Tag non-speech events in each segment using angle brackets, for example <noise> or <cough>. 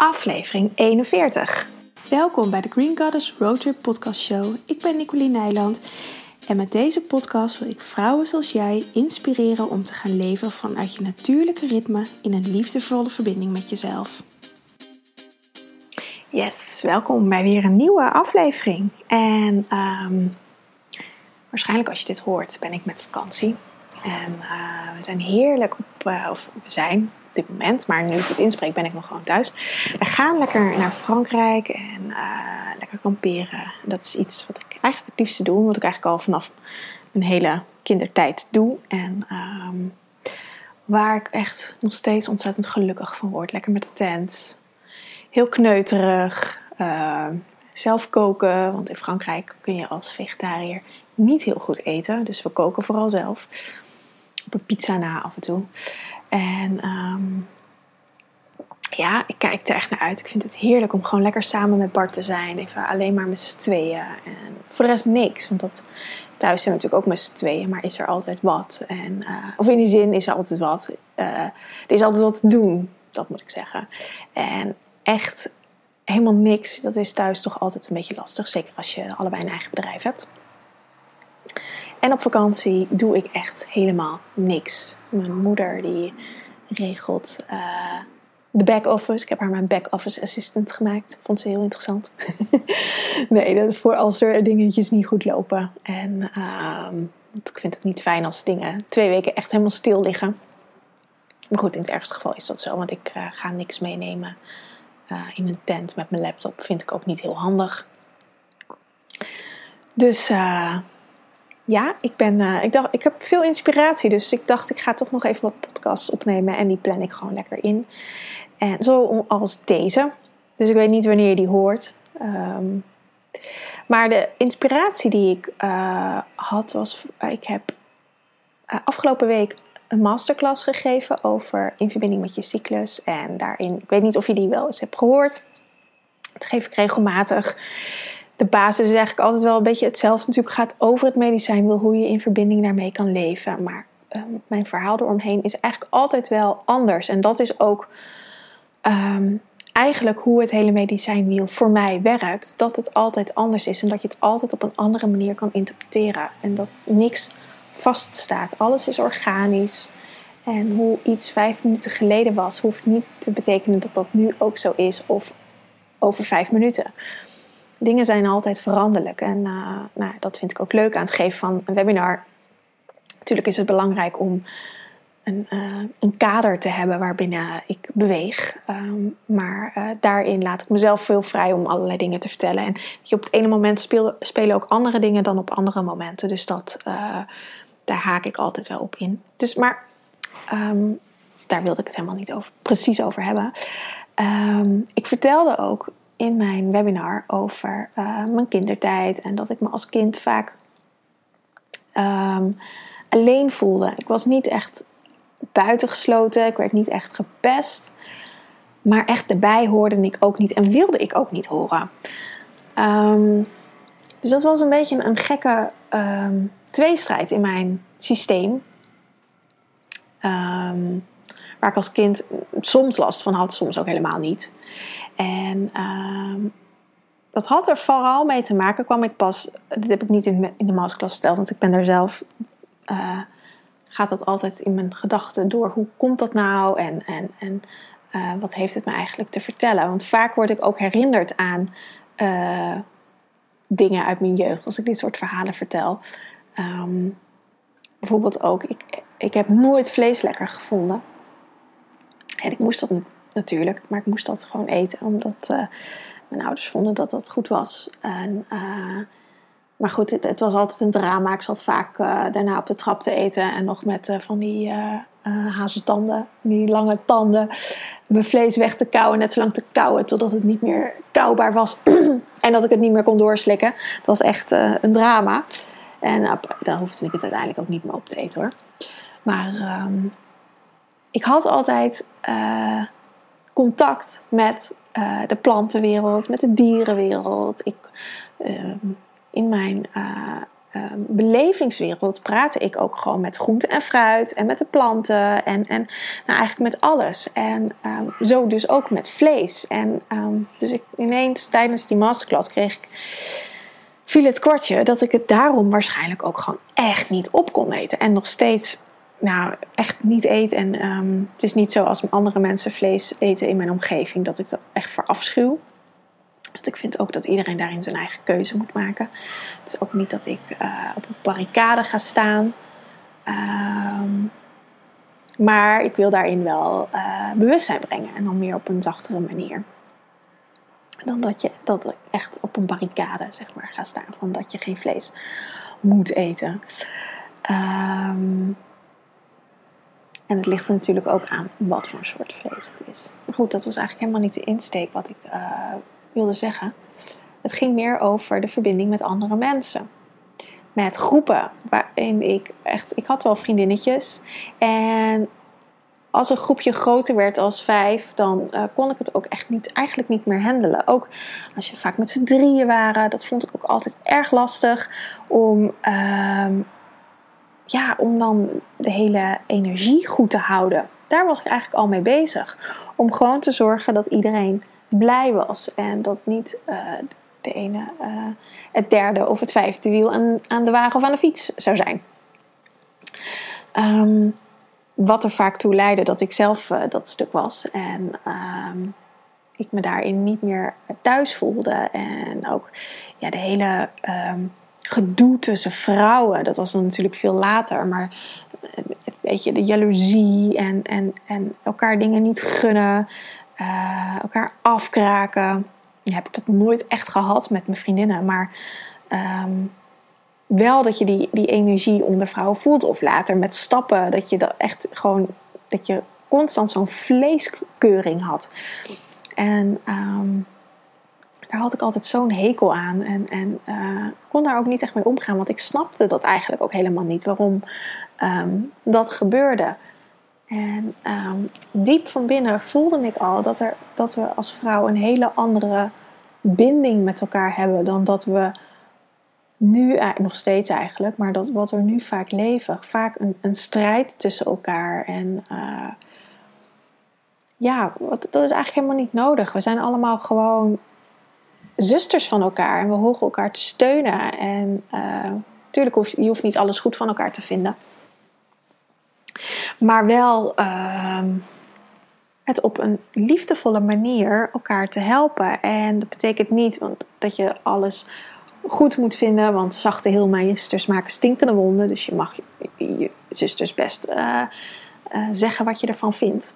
aflevering 41. Welkom bij de Green Goddess Roadtrip Podcast Show. Ik ben Nicoline Nijland en met deze podcast wil ik vrouwen zoals jij inspireren om te gaan leven vanuit je natuurlijke ritme in een liefdevolle verbinding met jezelf. Yes, welkom bij weer een nieuwe aflevering. En ehm, waarschijnlijk als je dit hoort ben ik met vakantie. En uh, we zijn heerlijk op, uh, of we zijn dit moment, maar nu ik het inspreek ben ik nog gewoon thuis. We gaan lekker naar Frankrijk en uh, lekker kamperen. Dat is iets wat ik eigenlijk het liefste doe, wat ik eigenlijk al vanaf mijn hele kindertijd doe. En um, waar ik echt nog steeds ontzettend gelukkig van word. Lekker met de tent. Heel kneuterig. zelf koken, want in Frankrijk kun je als vegetariër niet heel goed eten. Dus we koken vooral zelf. Op een pizza na af en toe. En um, ja, ik kijk er echt naar uit. Ik vind het heerlijk om gewoon lekker samen met Bart te zijn. Even alleen maar met z'n tweeën. En voor de rest niks. Want dat, thuis zijn we natuurlijk ook met z'n tweeën. Maar is er altijd wat. En, uh, of in die zin is er altijd wat. Uh, er is altijd wat te doen. Dat moet ik zeggen. En echt helemaal niks. Dat is thuis toch altijd een beetje lastig. Zeker als je allebei een eigen bedrijf hebt. En op vakantie doe ik echt helemaal niks. Mijn moeder die regelt uh, de back-office. Ik heb haar mijn back-office assistant gemaakt. Vond ze heel interessant. <laughs> nee, dat is voor als er dingetjes niet goed lopen. En uh, ik vind het niet fijn als dingen twee weken echt helemaal stil liggen. Maar goed, in het ergste geval is dat zo. Want ik uh, ga niks meenemen uh, in mijn tent met mijn laptop. Vind ik ook niet heel handig. Dus ja, ik, ben, uh, ik, dacht, ik heb veel inspiratie. Dus ik dacht, ik ga toch nog even wat podcasts opnemen. En die plan ik gewoon lekker in. En zo als deze. Dus ik weet niet wanneer je die hoort. Um, maar de inspiratie die ik uh, had was... Ik heb afgelopen week een masterclass gegeven over in verbinding met je cyclus. En daarin, ik weet niet of je die wel eens hebt gehoord. Dat geef ik regelmatig de basis is eigenlijk altijd wel een beetje hetzelfde. Natuurlijk gaat over het medicijn, wil hoe je in verbinding daarmee kan leven. Maar uh, mijn verhaal eromheen is eigenlijk altijd wel anders. En dat is ook um, eigenlijk hoe het hele medicijnwiel voor mij werkt. Dat het altijd anders is en dat je het altijd op een andere manier kan interpreteren. En dat niks vaststaat. Alles is organisch. En hoe iets vijf minuten geleden was, hoeft niet te betekenen dat dat nu ook zo is of over vijf minuten dingen zijn altijd veranderlijk. En uh, nou, dat vind ik ook leuk aan het geven van een webinar. Natuurlijk is het belangrijk om een, uh, een kader te hebben waarbinnen ik beweeg. Um, maar uh, daarin laat ik mezelf veel vrij om allerlei dingen te vertellen. En je, op het ene moment spelen ook andere dingen dan op andere momenten. Dus dat, daar haak ik altijd wel op in. Dus, maar um, daar wilde ik het helemaal niet over, precies over hebben. Um, ik vertelde ook in mijn webinar over uh, mijn kindertijd en dat ik me als kind vaak um, alleen voelde. Ik was niet echt buitengesloten, ik werd niet echt gepest, maar echt erbij hoorde ik ook niet en wilde ik ook niet horen. Um, dus dat was een beetje een, een gekke um, tweestrijd in mijn systeem. waar ik als kind soms last van had, soms ook helemaal niet. En uh, dat had er vooral mee te maken, kwam ik pas, dit heb ik niet in, de masterclass verteld, want ik ben er zelf, uh, gaat dat altijd in mijn gedachten door. Hoe komt dat nou en, en, en uh, wat heeft het me eigenlijk te vertellen? Want vaak word ik ook herinnerd aan uh, dingen uit mijn jeugd als ik dit soort verhalen vertel. Um, bijvoorbeeld ook, ik, ik heb nooit vlees lekker gevonden. En ik moest dat natuurlijk. Maar ik moest dat gewoon eten, omdat uh, mijn ouders vonden dat dat goed was. En, uh, maar goed, het, het, was altijd een drama. Ik zat vaak uh, daarna op de trap te eten en nog met van die hazentanden, die lange tanden, mijn vlees weg te kauwen. Net zo lang te kauwen totdat het niet meer kauwbaar was <clears throat> en dat ik het niet meer kon doorslikken. Het was echt een drama. En dan hoefde ik het uiteindelijk ook niet meer op te eten hoor. Maar um, ik had altijd contact met uh, de plantenwereld, met de dierenwereld. Ik, uh, in mijn uh, ehm, belevingswereld praatte ik ook gewoon met groente en fruit en met de planten en, en nou, eigenlijk met alles. En ehm, zo dus ook met vlees. En ehm, dus ik ineens tijdens die masterclass kreeg ik, viel het kwartje dat ik het daarom waarschijnlijk ook gewoon echt niet op kon eten. En nog steeds nou, echt niet eet. En het is niet zo als andere mensen vlees eten in mijn omgeving dat ik dat echt verafschuw. Want ik vind ook dat iedereen daarin zijn eigen keuze moet maken. Het is ook niet dat ik uh, op een barricade ga staan. Ehm, maar ik wil daarin wel uh, bewustzijn brengen. En dan meer op een zachtere manier. Dan dat je dat echt op een barricade zeg maar, ga staan. Van dat je geen vlees moet eten. Um, en het ligt er natuurlijk ook aan wat voor soort vlees het is. Maar goed, dat was eigenlijk helemaal niet de insteek wat ik uh, wilde zeggen. Het ging meer over de verbinding met andere mensen. Met groepen waarin ik echt, ik had wel vriendinnetjes. En als een groepje groter werd als vijf, dan uh, kon ik het ook echt niet, eigenlijk niet meer handelen. Ook als je vaak met z'n drieën waren, dat vond ik ook altijd erg lastig om, uh, ja, om dan de hele energie goed te houden. Daar was ik eigenlijk al mee bezig. Om gewoon te zorgen dat iedereen blij was. En dat niet uh, de ene uh, het derde of het vijfde wiel aan, aan, de wagen of aan de fiets zou zijn. Um, wat er vaak toe leidde dat ik zelf uh, dat stuk was. En um, ik me daarin niet meer thuis voelde. En ook ja, de hele um, gedoe tussen vrouwen. Dat was dan natuurlijk veel later. Maar een beetje de jaloezie en, en, en elkaar dingen niet gunnen uh, elkaar afkraken. Ja, heb ik dat nooit echt gehad met mijn vriendinnen. Maar um, wel dat je die, die energie onder vrouwen voelt. Of later met stappen. Dat je dat echt gewoon. Dat je constant zo'n vleeskeuring had. En um, daar had ik altijd zo'n hekel aan. En, en uh, kon daar ook niet echt mee omgaan. Want ik snapte dat eigenlijk ook helemaal niet. Waarom um, dat gebeurde. En um, diep van binnen voelde ik al dat, er, dat we als vrouw een hele andere binding met elkaar hebben dan dat we nu, nog steeds eigenlijk, maar dat wat er nu vaak leven. Vaak een, een strijd tussen elkaar. En uh, ja, dat is eigenlijk helemaal niet nodig. We zijn allemaal gewoon zusters van elkaar en we horen elkaar te steunen. En natuurlijk hoeft je hoeft niet alles goed van elkaar te vinden. Maar wel uh, het op een liefdevolle manier elkaar te helpen. En dat betekent niet want, dat je alles goed moet vinden. Want zachte heelmeesters maken stinkende wonden. Dus je mag je, zusters best uh, uh, zeggen wat je ervan vindt.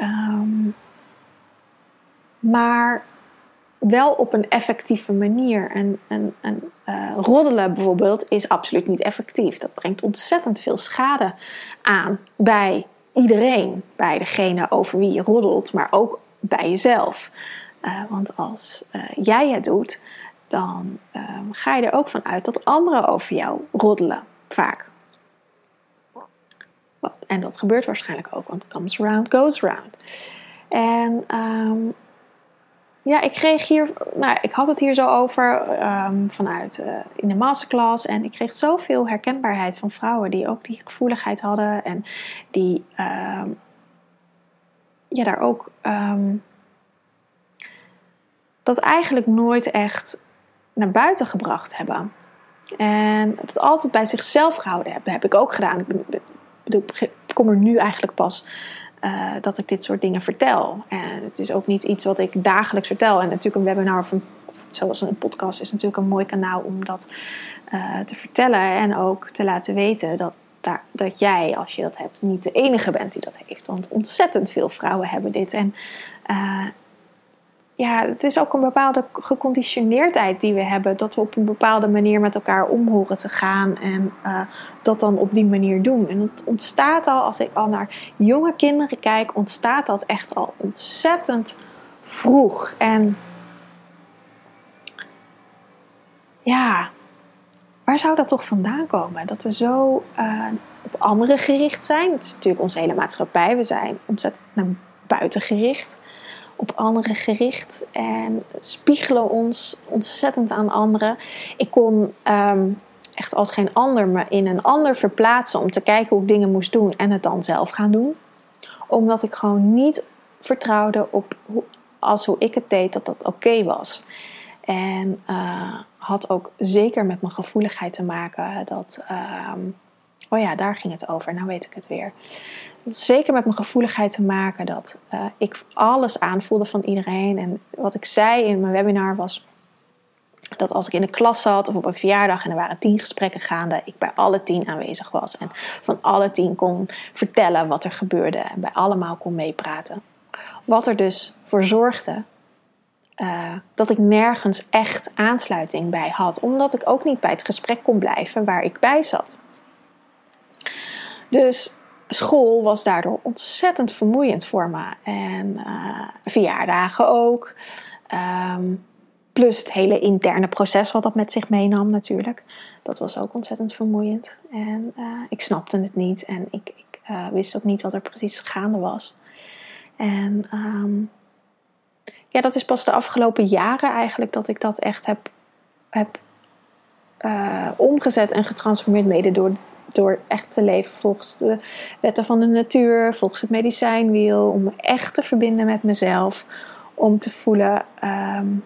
Um, maar wel op een effectieve manier. En, en, en uh, roddelen bijvoorbeeld is absoluut niet effectief. Dat brengt ontzettend veel schade aan bij iedereen. Bij degene over wie je roddelt, maar ook bij jezelf. Uh, want als uh, jij het doet, dan ehm, ga je er ook van uit dat anderen over jou roddelen. Vaak. En dat gebeurt waarschijnlijk ook, want comes around, goes around. En um, ja, ik kreeg hier, nou, ik had het hier zo over um, vanuit uh, in de masterclass. En ik kreeg zoveel herkenbaarheid van vrouwen die ook die gevoeligheid hadden. En die um, ja, daar ook um, dat eigenlijk nooit echt naar buiten gebracht hebben. En het altijd bij zichzelf gehouden hebben, heb ik ook gedaan. Ik, bedoel, ik kom er nu eigenlijk pas uh, dat ik dit soort dingen vertel. En het is ook niet iets wat ik dagelijks vertel. En natuurlijk een webinar of, een, zoals een podcast is natuurlijk een mooi kanaal om dat uh, te vertellen. En ook te laten weten dat, daar, dat jij, als je dat hebt, niet de enige bent die dat heeft. Want ontzettend veel vrouwen hebben dit. En uh, ja, het is ook een bepaalde geconditioneerdheid die we hebben. Dat we op een bepaalde manier met elkaar om horen te gaan. En uh, dat dan op die manier doen. En het ontstaat al, als ik al naar jonge kinderen kijk, ontstaat dat echt al ontzettend vroeg. En ja, waar zou dat toch vandaan komen? Dat we zo uh, op anderen gericht zijn. Het is natuurlijk onze hele maatschappij. We zijn ontzettend naar buiten gericht op anderen gericht en spiegelen ons ontzettend aan anderen. Ik kon um, echt als geen ander me in een ander verplaatsen om te kijken hoe ik dingen moest doen en het dan zelf gaan doen. Omdat ik gewoon niet vertrouwde op hoe, als hoe ik het deed dat dat oké was. En uh, had ook zeker met mijn gevoeligheid te maken dat. Ehm, oh ja, daar ging het over. Nou weet ik het weer. Zeker met mijn gevoeligheid te maken dat uh, ik alles aanvoelde van iedereen. En wat ik zei in mijn webinar was dat als ik in de klas zat of op een verjaardag en er waren tien gesprekken gaande, ik bij alle tien aanwezig was en van alle tien kon vertellen wat er gebeurde en bij allemaal kon meepraten. Wat er dus voor zorgde uh, dat ik nergens echt aansluiting bij had, omdat ik ook niet bij het gesprek kon blijven waar ik bij zat. Dus school was daardoor ontzettend vermoeiend voor me en uh, verjaardagen ook. Um, Plus het hele interne proces wat dat met zich meenam natuurlijk. Dat was ook ontzettend vermoeiend. En uh, ik snapte het niet. En ik, ik uh, wist ook niet wat er precies gaande was. En um, ja, dat is pas de afgelopen jaren eigenlijk dat ik dat echt heb, heb omgezet en getransformeerd. Mede door, door echt te leven volgens de wetten van de natuur. Volgens het medicijnwiel. Om me echt te verbinden met mezelf. Om te voelen... Um,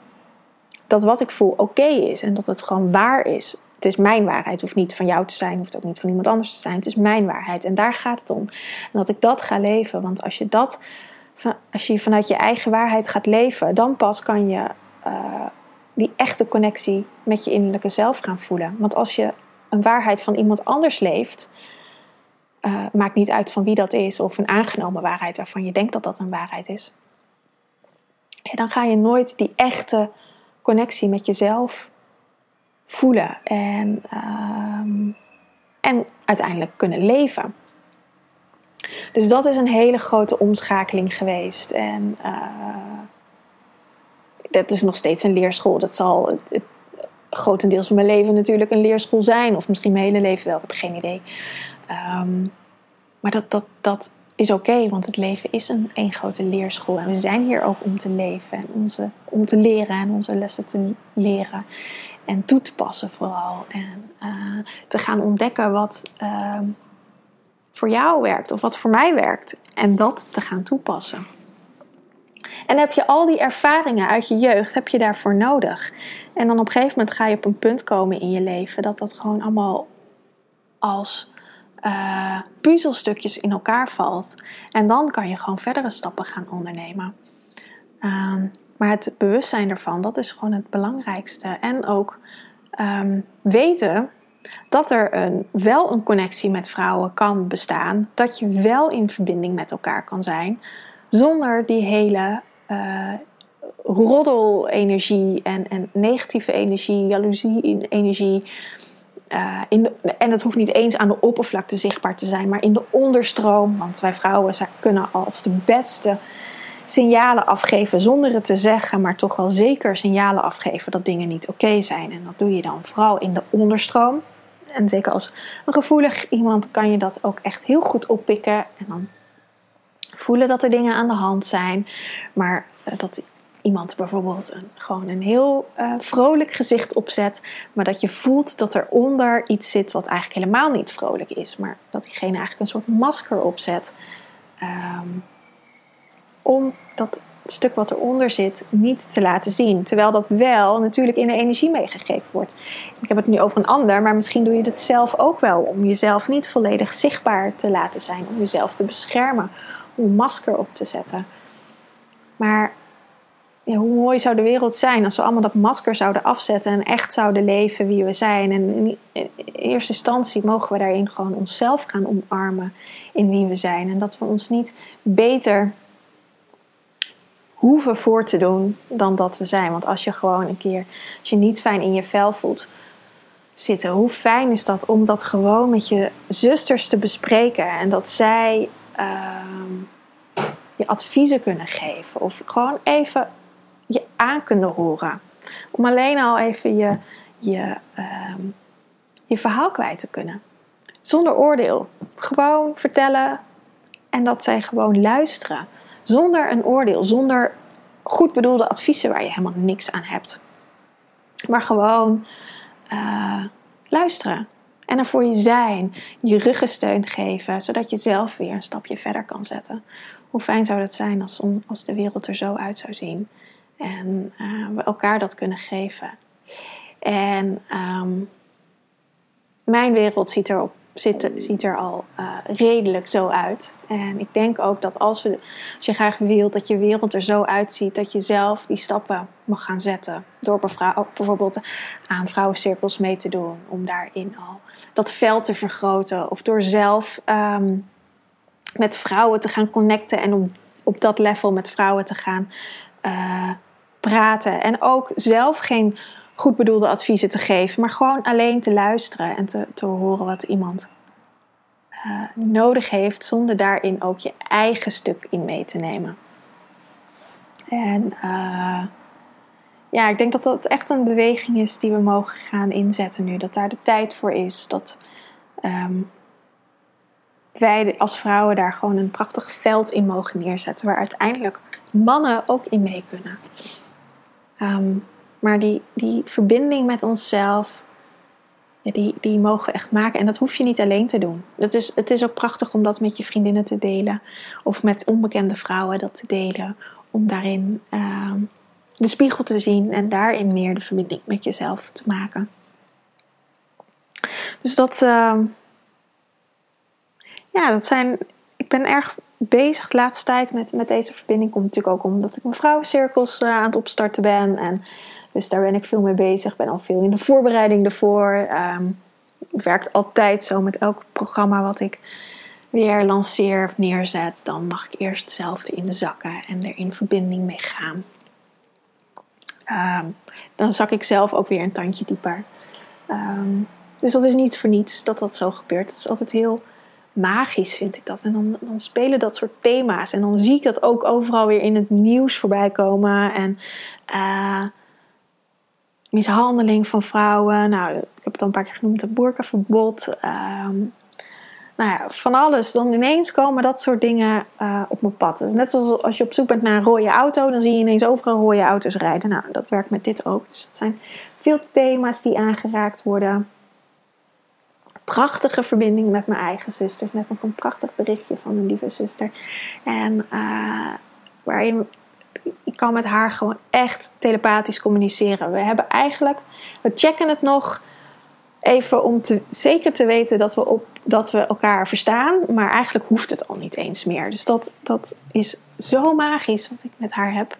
dat wat ik voel oké is en dat het gewoon waar is. Het is mijn waarheid, hoeft niet van jou te zijn, hoeft ook niet van iemand anders te zijn. Het is mijn waarheid en daar gaat het om. En dat ik dat ga leven, want als je dat, als je vanuit je eigen waarheid gaat leven, dan pas kan je uh, die echte connectie met je innerlijke zelf gaan voelen. Want als je een waarheid van iemand anders leeft, uh, maakt niet uit van wie dat is of een aangenomen waarheid waarvan je denkt dat dat een waarheid is. Dan ga je nooit die echte connectie met jezelf voelen en, um, en uiteindelijk kunnen leven. Dus dat is een hele grote omschakeling geweest. En uh, dat is nog steeds een leerschool. Dat zal grotendeels van mijn leven natuurlijk een leerschool zijn. Of misschien mijn hele leven wel, ik heb geen idee. Um, maar dat, dat, dat is oké, want het leven is een één grote leerschool. En we zijn hier ook om te leven en onze, om te leren en onze lessen te leren. En toe te passen vooral. En uh, te gaan ontdekken wat uh, voor jou werkt of wat voor mij werkt. En dat te gaan toepassen. En heb je al die ervaringen uit je jeugd, heb je daarvoor nodig. En dan op een gegeven moment ga je op een punt komen in je leven dat dat gewoon allemaal als uh, puzzelstukjes in elkaar valt. En dan kan je gewoon verdere stappen gaan ondernemen. Uh, maar het bewustzijn ervan, dat is gewoon het belangrijkste. En ook um, weten dat er een, wel een connectie met vrouwen kan bestaan. Dat je wel in verbinding met elkaar kan zijn. Zonder die hele uh, roddelenergie en, en negatieve energie, jaloezie-energie in de, en het hoeft niet eens aan de oppervlakte zichtbaar te zijn, maar in de onderstroom. Want wij vrouwen kunnen als de beste signalen afgeven zonder het te zeggen, maar toch wel zeker signalen afgeven dat dingen niet oké zijn. En dat doe je dan vooral in de onderstroom. En zeker als een gevoelig iemand kan je dat ook echt heel goed oppikken. En dan voelen dat er dingen aan de hand zijn. Maar uh, dat iemand bijvoorbeeld een, gewoon een heel uh, vrolijk gezicht opzet, maar dat je voelt dat eronder iets zit wat eigenlijk helemaal niet vrolijk is, maar dat diegene eigenlijk een soort masker opzet um, om dat stuk wat eronder zit niet te laten zien. Terwijl dat wel natuurlijk in de energie meegegeven wordt. Ik heb het nu over een ander, maar misschien doe je het zelf ook wel om jezelf niet volledig zichtbaar te laten zijn, om jezelf te beschermen, een masker op te zetten. Maar ja, hoe mooi zou de wereld zijn als we allemaal dat masker zouden afzetten en echt zouden leven wie we zijn. En in, eerste instantie mogen we daarin gewoon onszelf gaan omarmen in wie we zijn. En dat we ons niet beter hoeven voor te doen dan dat we zijn. Want als je gewoon een keer, als je niet fijn in je vel voelt zitten, hoe fijn is dat om dat gewoon met je zusters te bespreken en dat zij. Uh, je adviezen kunnen geven. Of gewoon even je aan kunnen horen. Om alleen al even je, je, uh, je verhaal kwijt te kunnen. Zonder oordeel. Gewoon vertellen en dat zij gewoon luisteren. Zonder een oordeel, zonder goed bedoelde adviezen waar je helemaal niks aan hebt. Maar gewoon uh, luisteren. En er voor je zijn, je ruggensteun geven, zodat je zelf weer een stapje verder kan zetten. Hoe fijn zou dat zijn als, als de wereld er zo uit zou zien en uh, we elkaar dat kunnen geven. En um, mijn wereld ziet er, op, ziet er al uh, redelijk zo uit. En ik denk ook dat als, we, als je graag wilt dat je wereld er zo uitziet, dat je zelf die stappen mag gaan zetten. Door bijvoorbeeld aan vrouwencirkels mee te doen, om daarin al dat veld te vergroten. Of door zelf um, met vrouwen te gaan connecten en op, op dat level met vrouwen te gaan uh, praten. En ook zelf geen goed bedoelde adviezen te geven, maar gewoon alleen te luisteren en te, te horen wat iemand uh, nodig heeft, zonder daarin ook je eigen stuk in mee te nemen. En uh, ja, ik denk dat dat echt een beweging is die we mogen gaan inzetten nu. Dat daar de tijd voor is. Dat um, wij als vrouwen daar gewoon een prachtig veld in mogen neerzetten. Waar uiteindelijk mannen ook in mee kunnen. Um, maar die, die verbinding met onszelf, die, die mogen we echt maken. En dat hoef je niet alleen te doen. Het is, het is ook prachtig om dat met je vriendinnen te delen. Of met onbekende vrouwen dat te delen. Om daarin uh, de spiegel te zien en daarin meer de verbinding met jezelf te maken. Dus dat, uh, ja, dat zijn. Ik ben erg bezig de laatste tijd met, met deze verbinding. Komt natuurlijk ook omdat ik mijn vrouwencirkels uh, aan het opstarten ben. En dus daar ben ik veel mee bezig. Ben al veel in de voorbereiding ervoor. Het werkt altijd zo met elk programma wat ik weer lanceer of neerzet. Dan mag ik eerst in de zakken en er in verbinding mee gaan. Um, dan zak ik zelf ook weer een tandje dieper. Um, dus dat is niet voor niets dat dat zo gebeurt. Het is altijd heel magisch, vind ik dat. En dan, dan spelen dat soort thema's. En dan zie ik dat ook overal weer in het nieuws voorbij komen. En uh, mishandeling van vrouwen. Nou, ik heb het al een paar keer genoemd, het boerkaverbod. Um, nou ja, van alles. Dan ineens komen dat soort dingen uh, op mijn pad. Dus net zoals als je op zoek bent naar een rode auto, dan zie je ineens overal rode auto's rijden. Nou, dat werkt met dit ook. Dus het zijn veel thema's die aangeraakt worden. Prachtige verbinding met mijn eigen zusters. Net nog een prachtig berichtje van een lieve zuster. En uh, waarin ik kan met haar gewoon echt telepathisch communiceren. We hebben eigenlijk, we checken het nog even om te, zeker te weten dat we, op, dat we elkaar verstaan. Maar eigenlijk hoeft het al niet eens meer. Dus dat, dat is zo magisch wat ik met haar heb.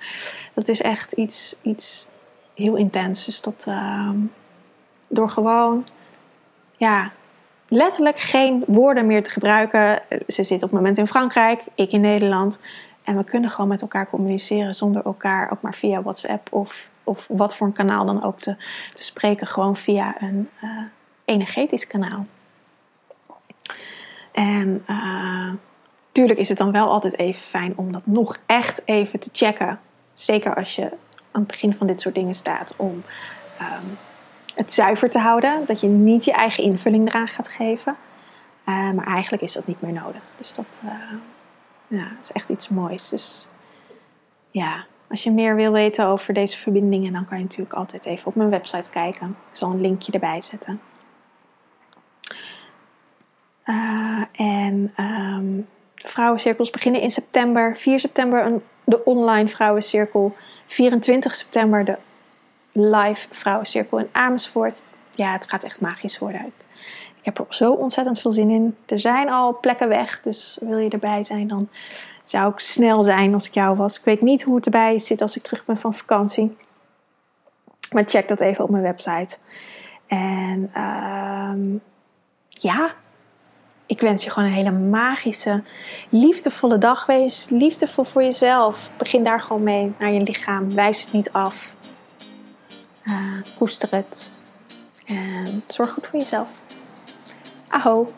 Dat is echt iets, iets heel intens. Dus dat uh, door gewoon, ja, letterlijk geen woorden meer te gebruiken. Ze zit op het moment in Frankrijk, ik in Nederland. En we kunnen gewoon met elkaar communiceren zonder elkaar ook maar via WhatsApp of, of wat voor een kanaal dan ook te, te spreken. Gewoon via een uh, energetisch kanaal. En uh, tuurlijk is het dan wel altijd even fijn om dat nog echt even te checken. Zeker als je aan het begin van dit soort dingen staat. Om um, het zuiver te houden. Dat je niet je eigen invulling eraan gaat geven. Uh, maar eigenlijk is dat niet meer nodig. Dus dat ja, dat is echt iets moois. Dus ja, als je meer wil weten over deze verbindingen, dan kan je natuurlijk altijd even op mijn website kijken. Ik zal een linkje erbij zetten. Uh, en um, vrouwencirkels beginnen in september. 4 september een, de online vrouwencirkel. 24 september de live vrouwencirkel in Amersfoort. Ja, het gaat echt magisch worden. Ik heb er zo ontzettend veel zin in. Er zijn al plekken weg, dus wil je erbij zijn, dan zou ik snel zijn als ik jou was. Ik weet niet hoe het erbij zit als ik terug ben van vakantie. Maar check dat even op mijn website. En uh, ja, ik wens je gewoon een hele magische, liefdevolle dag. Wees liefdevol voor jezelf. Begin daar gewoon mee naar je lichaam. Wijs het niet af. Uh, koester het. En zorg goed voor jezelf. Aho!